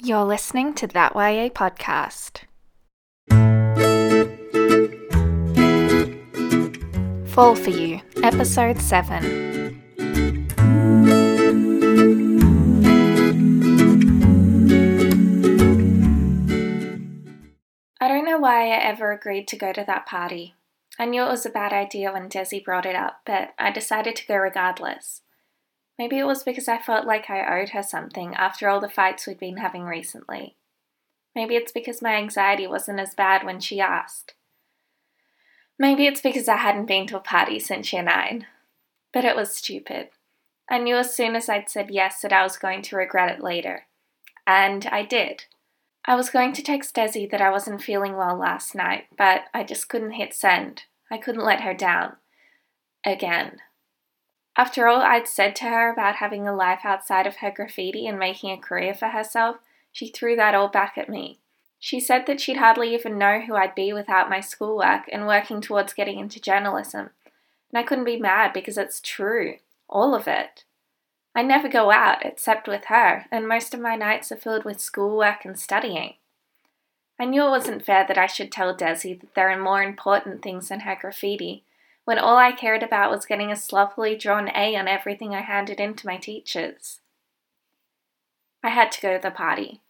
You're listening to That YA podcast. Fall for You, Episode 7. I don't know why I ever agreed to go to that party. I knew it was a bad idea when Desi brought it up, but I decided to go regardless. Maybe it was because I felt like I owed her something after all the fights we'd been having recently. Maybe it's because my anxiety wasn't as bad when she asked. Maybe it's because I hadn't been to a party since year nine. But it was stupid. I knew as soon as I'd said yes that I was going to regret it later. And I did. I was going to text Desi that I wasn't feeling well last night, but I just couldn't hit send. I couldn't let her down. Again. After all I'd said to her about having a life outside of her graffiti and making a career for herself, she threw that all back at me. She said that she'd hardly even know who I'd be without my schoolwork and working towards getting into journalism. And I couldn't be mad because it's true. All of it. I never go out except with her, and most of my nights are filled with schoolwork and studying. I knew it wasn't fair that I should tell Desi that there are more important things than her graffiti, when all I cared about was getting a sloppily drawn A on everything I handed in to my teachers. I had to go to the party,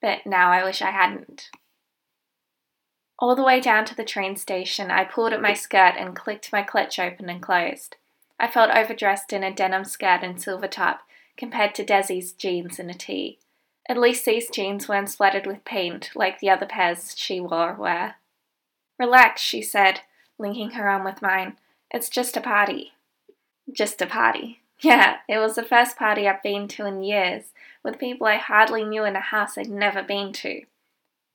but now I wish I hadn't. All the way down to the train station, I pulled at my skirt and clicked my clutch open and closed. I felt overdressed in a denim skirt and silver top compared to Desi's jeans and a tee. At least these jeans weren't splattered with paint like the other pairs she wore were. Relax, she said, linking her arm with mine. It's just a party. Just a party. Yeah, it was the first party I've been to in years, with people I hardly knew in a house I'd never been to.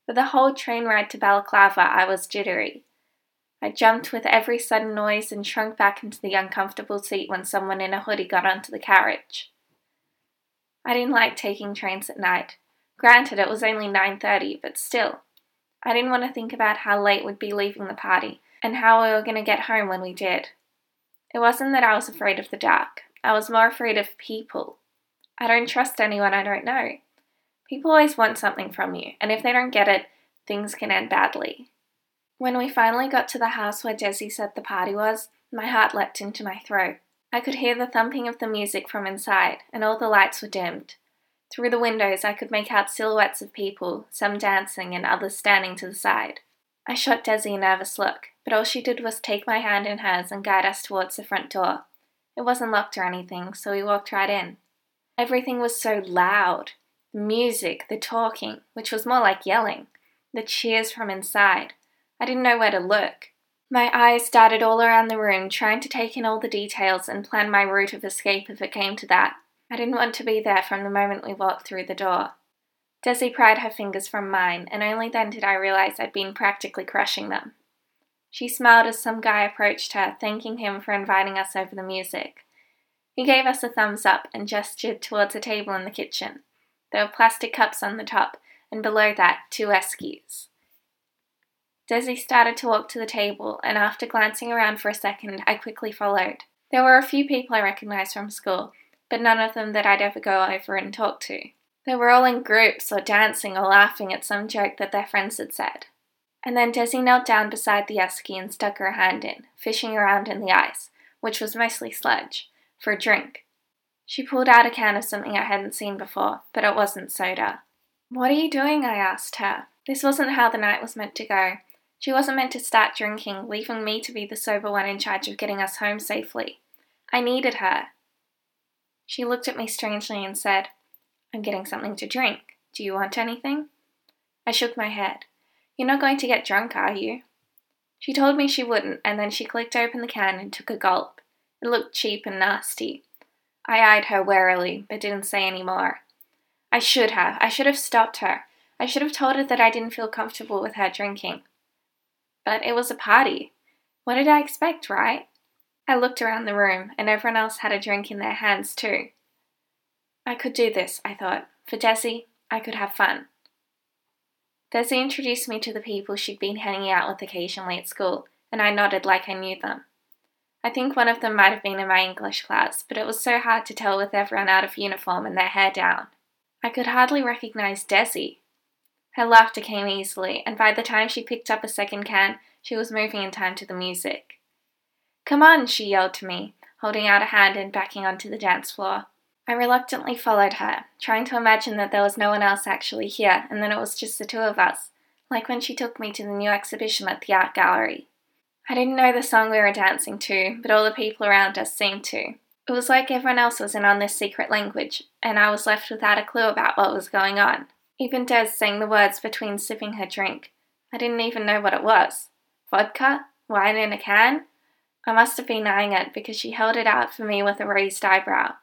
For the whole train ride to Balaclava, I was jittery. I jumped with every sudden noise and shrunk back into the uncomfortable seat when someone in a hoodie got onto the carriage. I didn't like taking trains at night. Granted, it was only 9:30, but still. I didn't want to think about how late we'd be leaving the party and how we were going to get home when we did. It wasn't that I was afraid of the dark. I was more afraid of people. I don't trust anyone I don't know. People always want something from you, and if they don't get it, things can end badly. When we finally got to the house where Desi said the party was, my heart leapt into my throat. I could hear the thumping of the music from inside, and all the lights were dimmed. Through the windows, I could make out silhouettes of people, some dancing and others standing to the side. I shot Desi a nervous look, but all she did was take my hand in hers and guide us towards the front door. It wasn't locked or anything, so we walked right in. Everything was so loud the music, the talking, which was more like yelling, the cheers from inside. I didn't know where to look. My eyes darted all around the room, trying to take in all the details and plan my route of escape if it came to that. I didn't want to be there from the moment we walked through the door. Desi pried her fingers from mine, and only then did I realize I'd been practically crushing them. She smiled as some guy approached her, thanking him for inviting us over the music. He gave us a thumbs up and gestured towards a table in the kitchen. There were plastic cups on the top, and below that, two eskies. Desi started to walk to the table, and after glancing around for a second, I quickly followed. There were a few people I recognized from school, but none of them that I'd ever go over and talk to. They were all in groups or dancing or laughing at some joke that their friends had said. And then Desi knelt down beside the esky and stuck her hand in, fishing around in the ice, which was mostly sludge, for a drink. She pulled out a can of something I hadn't seen before, but it wasn't soda. What are you doing? I asked her. This wasn't how the night was meant to go. She wasn't meant to start drinking, leaving me to be the sober one in charge of getting us home safely. I needed her. She looked at me strangely and said, I'm getting something to drink. Do you want anything? I shook my head. You're not going to get drunk, are you? She told me she wouldn't, and then she clicked open the can and took a gulp. It looked cheap and nasty. I eyed her warily, but didn't say any more. I should have. I should have stopped her. I should have told her that I didn't feel comfortable with her drinking. But it was a party. What did I expect, right? I looked around the room, and everyone else had a drink in their hands, too. I could do this, I thought. For Desi, I could have fun. Desi introduced me to the people she'd been hanging out with occasionally at school, and I nodded like I knew them. I think one of them might have been in my English class, but it was so hard to tell with everyone out of uniform and their hair down. I could hardly recognize Desi. Her laughter came easily, and by the time she picked up a second can, she was moving in time to the music. Come on, she yelled to me, holding out a hand and backing onto the dance floor. I reluctantly followed her, trying to imagine that there was no one else actually here and that it was just the two of us, like when she took me to the new exhibition at the art gallery. I didn't know the song we were dancing to, but all the people around us seemed to. It was like everyone else was in on this secret language, and I was left without a clue about what was going on. Even Des sang the words between sipping her drink. I didn't even know what it was. Vodka? Wine in a can? I must have been eyeing it because she held it out for me with a raised eyebrow.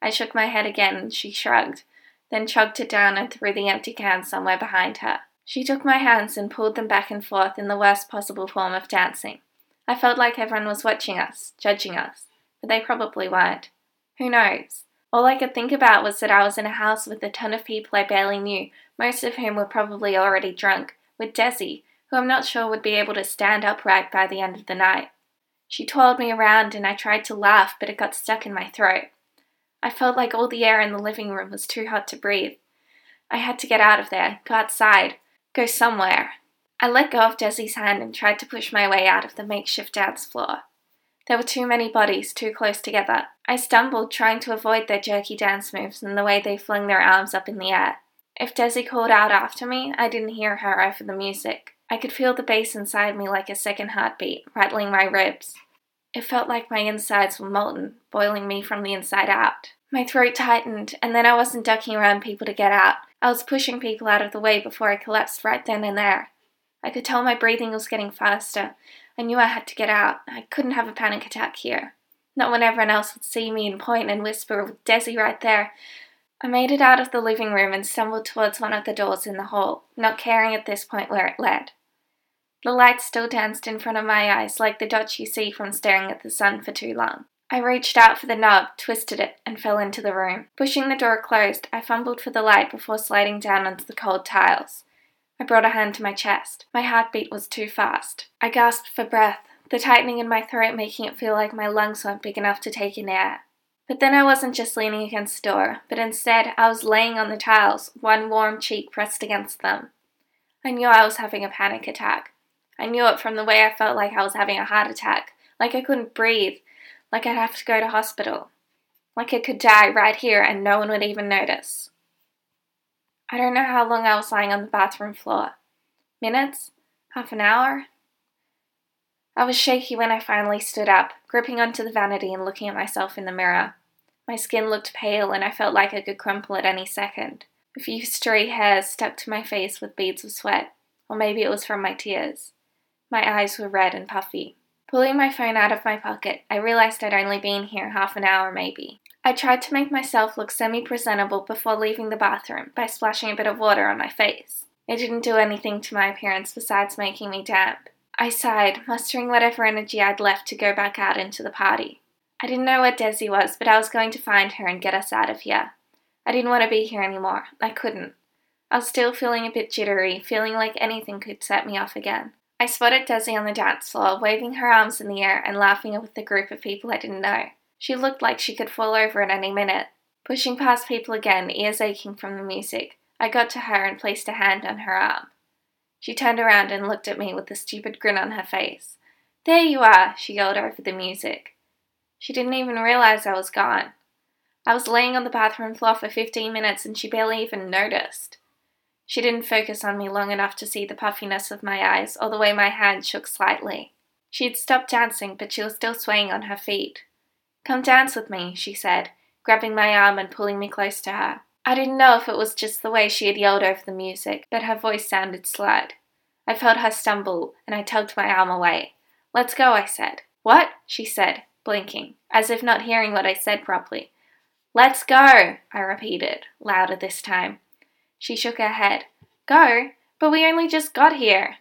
I shook my head again and she shrugged, then chugged it down and threw the empty can somewhere behind her. She took my hands and pulled them back and forth in the worst possible form of dancing. I felt like everyone was watching us, judging us, but they probably weren't. Who knows? All I could think about was that I was in a house with a ton of people I barely knew, most of whom were probably already drunk, with Desi, who I'm not sure would be able to stand upright by the end of the night. She twirled me around and I tried to laugh, but it got stuck in my throat. I felt like all the air in the living room was too hot to breathe. I had to get out of there, go outside, go somewhere. I let go of Desi's hand and tried to push my way out of the makeshift dance floor. There were too many bodies too close together. I stumbled trying to avoid their jerky dance moves and the way they flung their arms up in the air. If Desi called out after me, I didn't hear her over the music. I could feel the bass inside me like a second heartbeat, rattling my ribs. It felt like my insides were molten, boiling me from the inside out. My throat tightened, and then I wasn't ducking around people to get out. I was pushing people out of the way before I collapsed right then and there. I could tell my breathing was getting faster. I knew I had to get out. I couldn't have a panic attack here. Not when everyone else would see me and point and whisper with Desi right there. I made it out of the living room and stumbled towards one of the doors in the hall, not caring at this point where it led. The light still danced in front of my eyes like the dots you see from staring at the sun for too long. I reached out for the knob, twisted it, and fell into the room. Pushing the door closed, I fumbled for the light before sliding down onto the cold tiles. I brought a hand to my chest. My heartbeat was too fast. I gasped for breath, the tightening in my throat making it feel like my lungs weren't big enough to take in air. But then I wasn't just leaning against the door, but instead I was laying on the tiles, one warm cheek pressed against them. I knew I was having a panic attack. I knew it from the way I felt like I was having a heart attack, like I couldn't breathe, like I'd have to go to hospital, like I could die right here and no one would even notice. I don't know how long I was lying on the bathroom floor. Minutes? Half an hour? I was shaky when I finally stood up, gripping onto the vanity and looking at myself in the mirror. My skin looked pale and I felt like I could crumple at any second. A few stray hairs stuck to my face with beads of sweat, or maybe it was from my tears. My eyes were red and puffy. Pulling my phone out of my pocket, I realized I'd only been here half an hour maybe. I tried to make myself look semi presentable before leaving the bathroom by splashing a bit of water on my face. It didn't do anything to my appearance besides making me damp. I sighed, mustering whatever energy I'd left to go back out into the party. I didn't know where Desi was, but I was going to find her and get us out of here. I didn't want to be here anymore. I couldn't. I was still feeling a bit jittery, feeling like anything could set me off again. I spotted Desi on the dance floor, waving her arms in the air and laughing with a group of people I didn't know. She looked like she could fall over at any minute. Pushing past people again, ears aching from the music, I got to her and placed a hand on her arm. She turned around and looked at me with a stupid grin on her face. There you are, she yelled over the music. She didn't even realize I was gone. I was laying on the bathroom floor for 15 minutes and she barely even noticed. She didn't focus on me long enough to see the puffiness of my eyes or the way my hand shook slightly. She had stopped dancing, but she was still swaying on her feet. Come dance with me, she said, grabbing my arm and pulling me close to her. I didn't know if it was just the way she had yelled over the music, but her voice sounded slurred. I felt her stumble, and I tugged my arm away. Let's go, I said. What? she said, blinking, as if not hearing what I said properly. Let's go, I repeated, louder this time. She shook her head. Go? But we only just got here.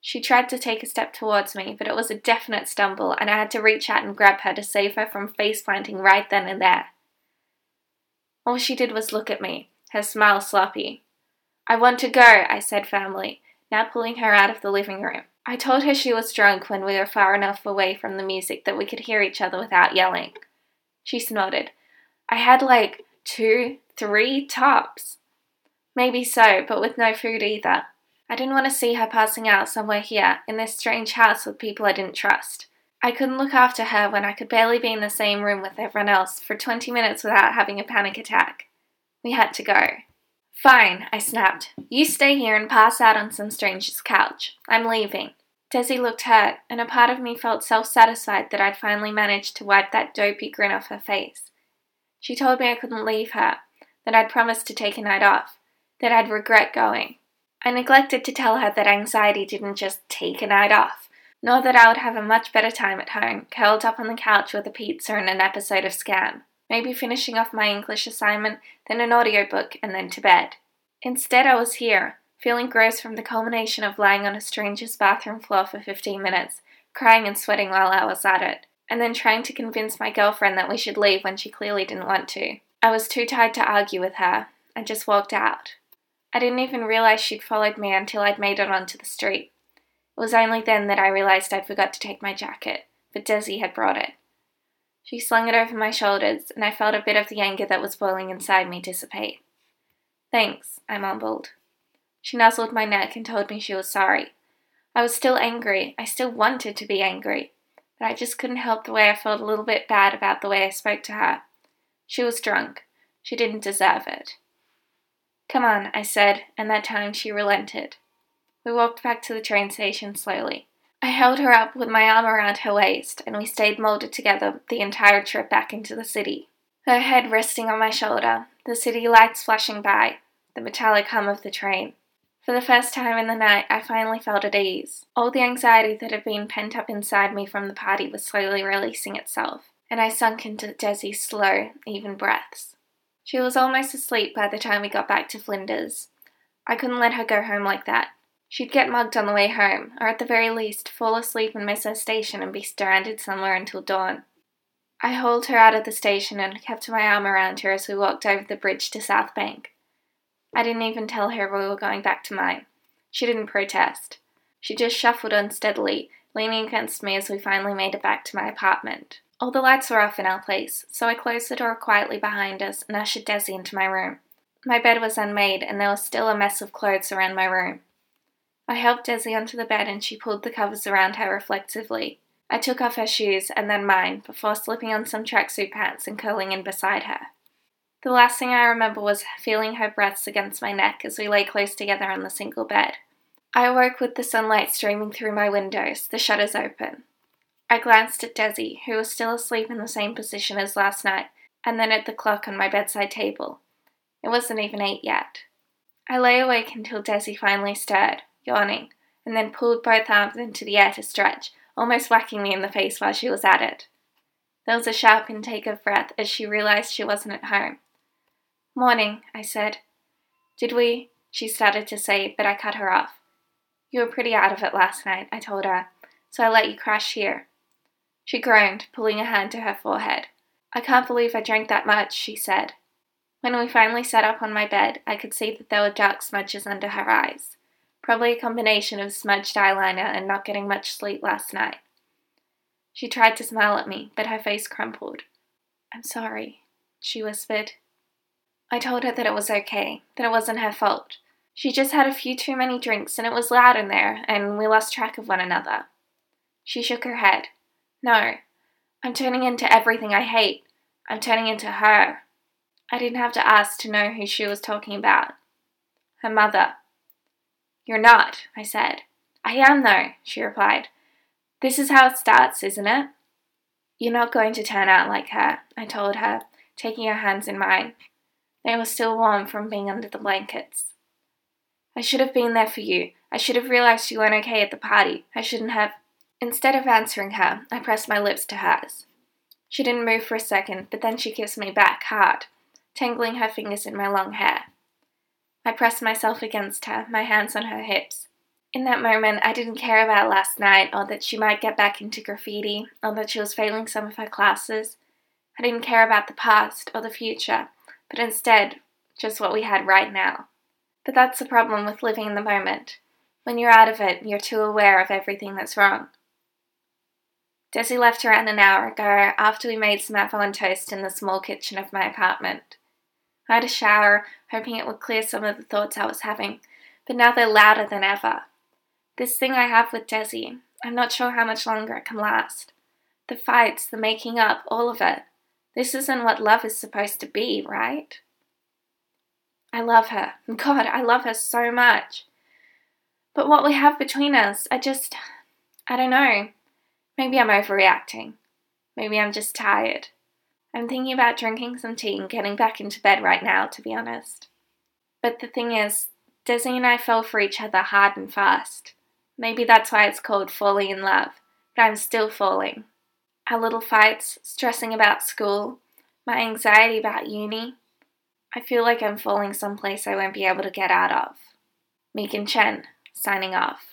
She tried to take a step towards me, but it was a definite stumble, and I had to reach out and grab her to save her from face planting right then and there. All she did was look at me, her smile sloppy. I want to go, I said firmly, now pulling her out of the living room. I told her she was drunk when we were far enough away from the music that we could hear each other without yelling. She snorted. I had like two, three tops. Maybe so, but with no food either. I didn't want to see her passing out somewhere here, in this strange house with people I didn't trust. I couldn't look after her when I could barely be in the same room with everyone else for 20 minutes without having a panic attack. We had to go. Fine, I snapped. You stay here and pass out on some stranger's couch. I'm leaving. Desi looked hurt, and a part of me felt self satisfied that I'd finally managed to wipe that dopey grin off her face. She told me I couldn't leave her, that I'd promised to take a night off, that I'd regret going. I neglected to tell her that anxiety didn't just take a night off, nor that I would have a much better time at home, curled up on the couch with a pizza and an episode of Skam, maybe finishing off my English assignment, then an audiobook, and then to bed. Instead, I was here, feeling gross from the culmination of lying on a stranger's bathroom floor for 15 minutes, crying and sweating while I was at it, and then trying to convince my girlfriend that we should leave when she clearly didn't want to. I was too tired to argue with her. I just walked out. I didn't even realize she'd followed me until I'd made it onto the street. It was only then that I realized I'd forgot to take my jacket, but Desi had brought it. She slung it over my shoulders, and I felt a bit of the anger that was boiling inside me dissipate. Thanks, I mumbled. She nuzzled my neck and told me she was sorry. I was still angry. I still wanted to be angry. But I just couldn't help the way I felt a little bit bad about the way I spoke to her. She was drunk. She didn't deserve it. Come on, I said, and that time she relented. We walked back to the train station slowly. I held her up with my arm around her waist, and we stayed molded together the entire trip back into the city. Her head resting on my shoulder, the city lights flashing by, the metallic hum of the train. For the first time in the night, I finally felt at ease. All the anxiety that had been pent up inside me from the party was slowly releasing itself, and I sunk into Desi's slow, even breaths. She was almost asleep by the time we got back to Flinders. I couldn't let her go home like that. She'd get mugged on the way home, or at the very least, fall asleep and miss her station and be stranded somewhere until dawn. I hauled her out of the station and kept my arm around her as we walked over the bridge to South Bank. I didn't even tell her we were going back to mine. She didn't protest. She just shuffled unsteadily, leaning against me as we finally made it back to my apartment. All the lights were off in our place, so I closed the door quietly behind us and ushered Desi into my room. My bed was unmade, and there was still a mess of clothes around my room. I helped Desi onto the bed and she pulled the covers around her reflectively. I took off her shoes and then mine before slipping on some tracksuit pants and curling in beside her. The last thing I remember was feeling her breaths against my neck as we lay close together on the single bed. I awoke with the sunlight streaming through my windows, the shutters open. I glanced at Desi, who was still asleep in the same position as last night, and then at the clock on my bedside table. It wasn't even eight yet. I lay awake until Desi finally stirred, yawning, and then pulled both arms into the air to stretch, almost whacking me in the face while she was at it. There was a sharp intake of breath as she realized she wasn't at home. Morning, I said. Did we? She started to say, but I cut her off. You were pretty out of it last night, I told her, so I let you crash here. She groaned, pulling a hand to her forehead. I can't believe I drank that much, she said. When we finally sat up on my bed, I could see that there were dark smudges under her eyes. Probably a combination of smudged eyeliner and not getting much sleep last night. She tried to smile at me, but her face crumpled. I'm sorry, she whispered. I told her that it was okay, that it wasn't her fault. She just had a few too many drinks and it was loud in there, and we lost track of one another. She shook her head. No, I'm turning into everything I hate. I'm turning into her. I didn't have to ask to know who she was talking about. Her mother. You're not, I said. I am, though, she replied. This is how it starts, isn't it? You're not going to turn out like her, I told her, taking her hands in mine. They were still warm from being under the blankets. I should have been there for you. I should have realized you weren't okay at the party. I shouldn't have. Instead of answering her, I pressed my lips to hers. She didn't move for a second, but then she kissed me back hard, tangling her fingers in my long hair. I pressed myself against her, my hands on her hips. In that moment, I didn't care about last night, or that she might get back into graffiti, or that she was failing some of her classes. I didn't care about the past or the future but instead, just what we had right now. But that's the problem with living in the moment. When you're out of it, you're too aware of everything that's wrong. Desi left around an hour ago after we made some and toast in the small kitchen of my apartment. I had a shower, hoping it would clear some of the thoughts I was having, but now they're louder than ever. This thing I have with Desi, I'm not sure how much longer it can last. The fights, the making up, all of it. This isn't what love is supposed to be, right? I love her. God, I love her so much. But what we have between us, I just. I don't know. Maybe I'm overreacting. Maybe I'm just tired. I'm thinking about drinking some tea and getting back into bed right now, to be honest. But the thing is, Dizzy and I fell for each other hard and fast. Maybe that's why it's called falling in love, but I'm still falling. Our little fights, stressing about school, my anxiety about uni. I feel like I'm falling someplace I won't be able to get out of. Megan Chen, signing off.